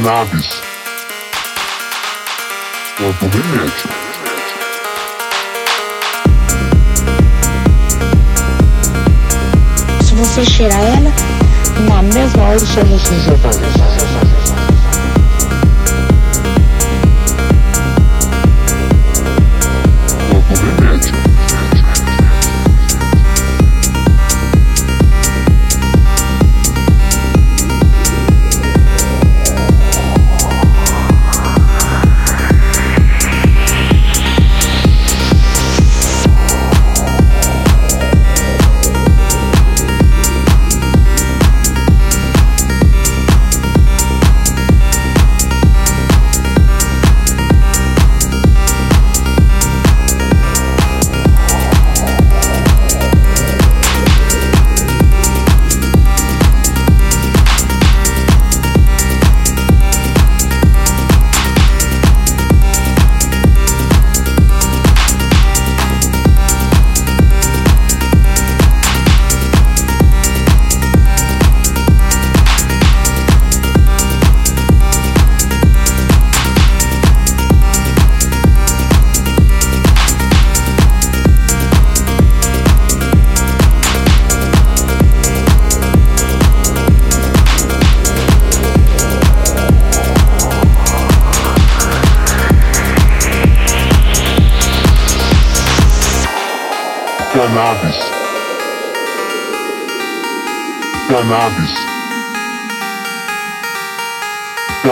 cannabis, quanto remédio. Se você cheirar ela, na mesma hora o seu não já vai.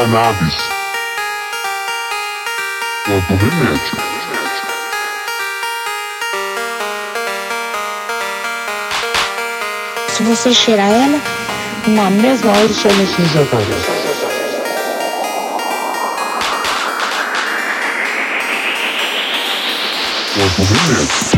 Cannabis, quanto remédio. Se você cheirar ela, na mesma hora o seu já vai. Quanto remédio.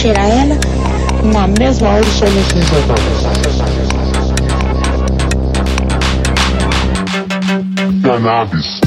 Cheirar ela, na mesma hora o seu não já vai. cannabis, cannabis,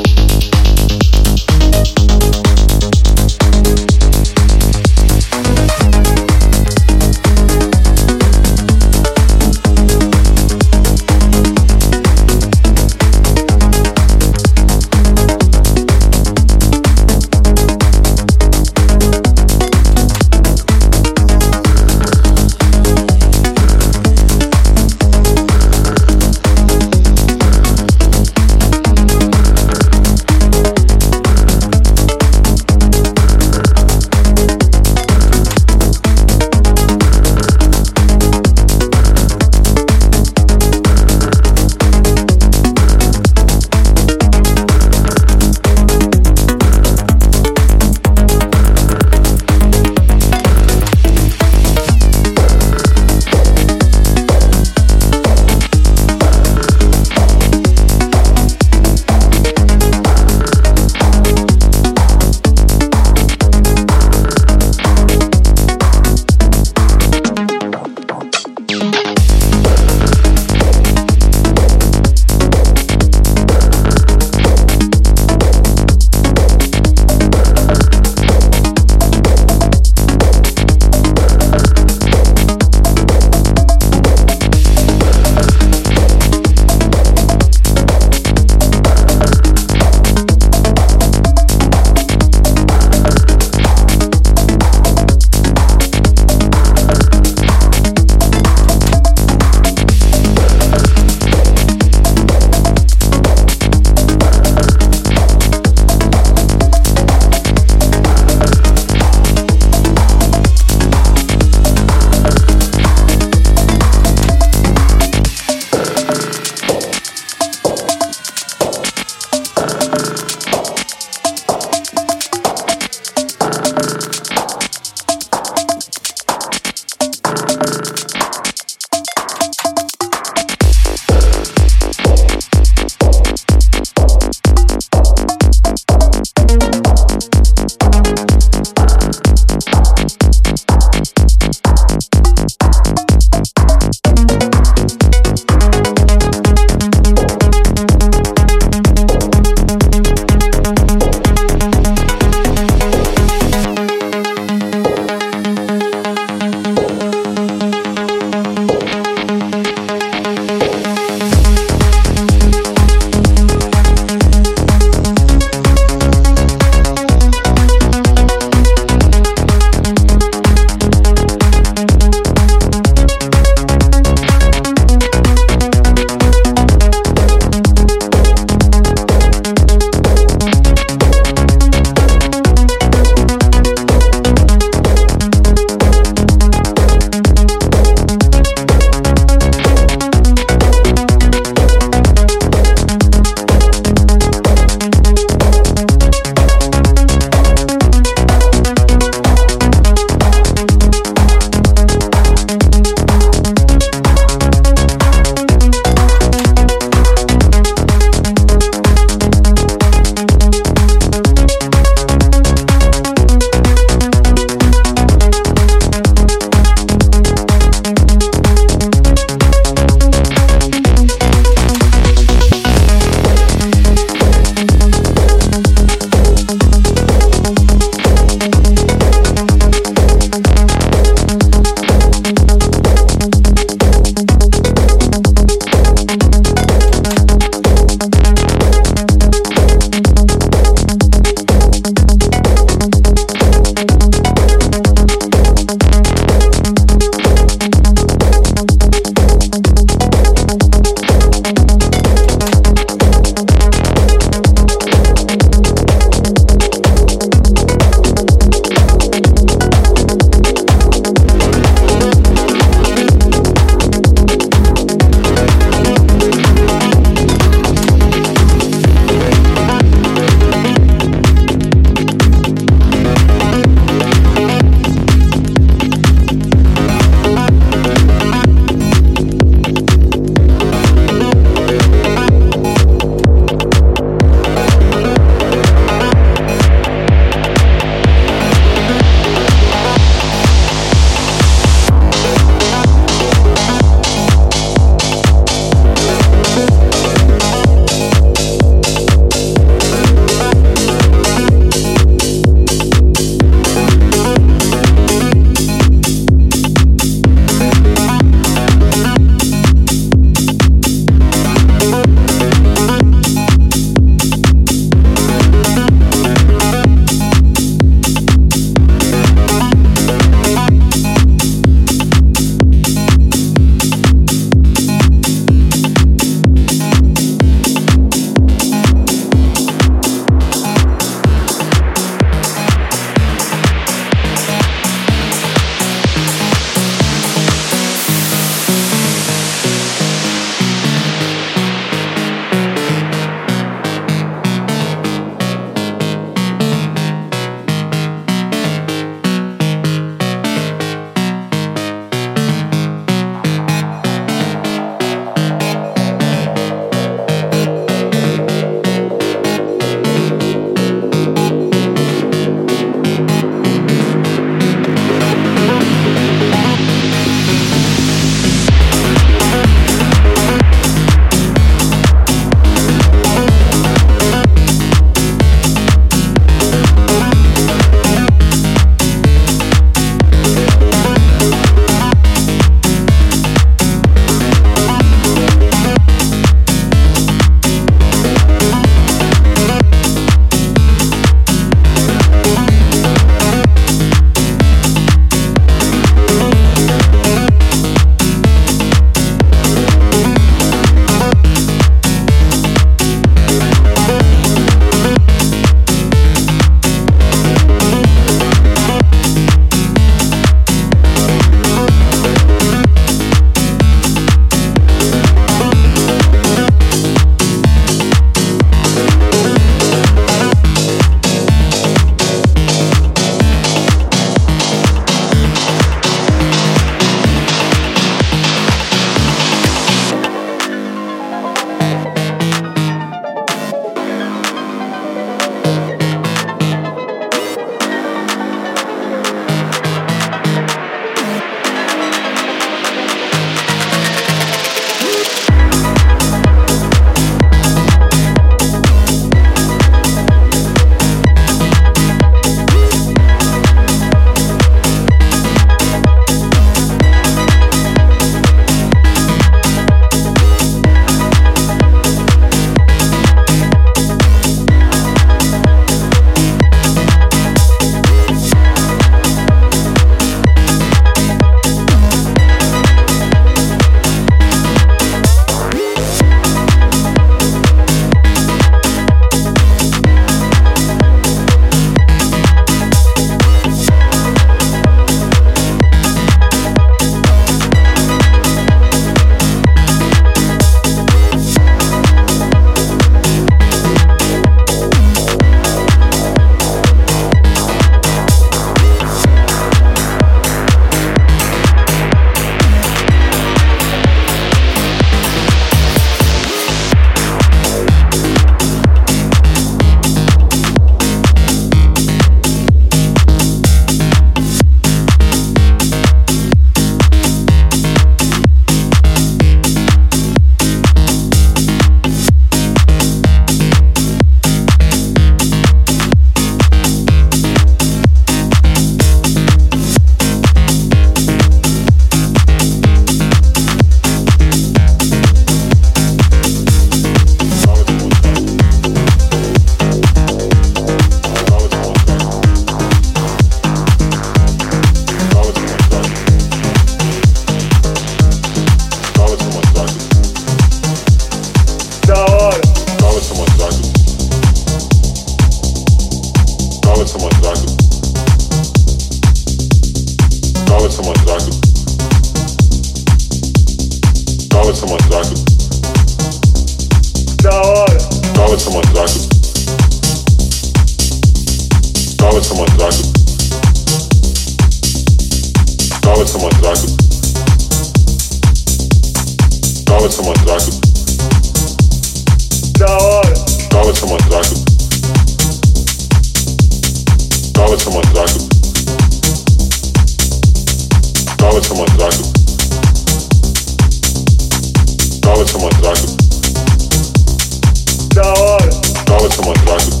someone dark.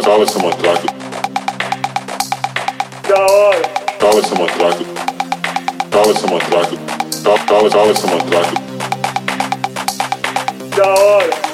Always, always someone's black. Dollar. Always someone to someone's black. Always someone to someone's black. Always, always someone to someone's black. Dollar.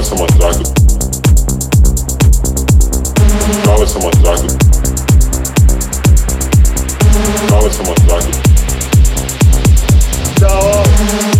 essa matraca. Cala essa matraca. Cala essa matraca. Tchau.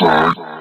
side.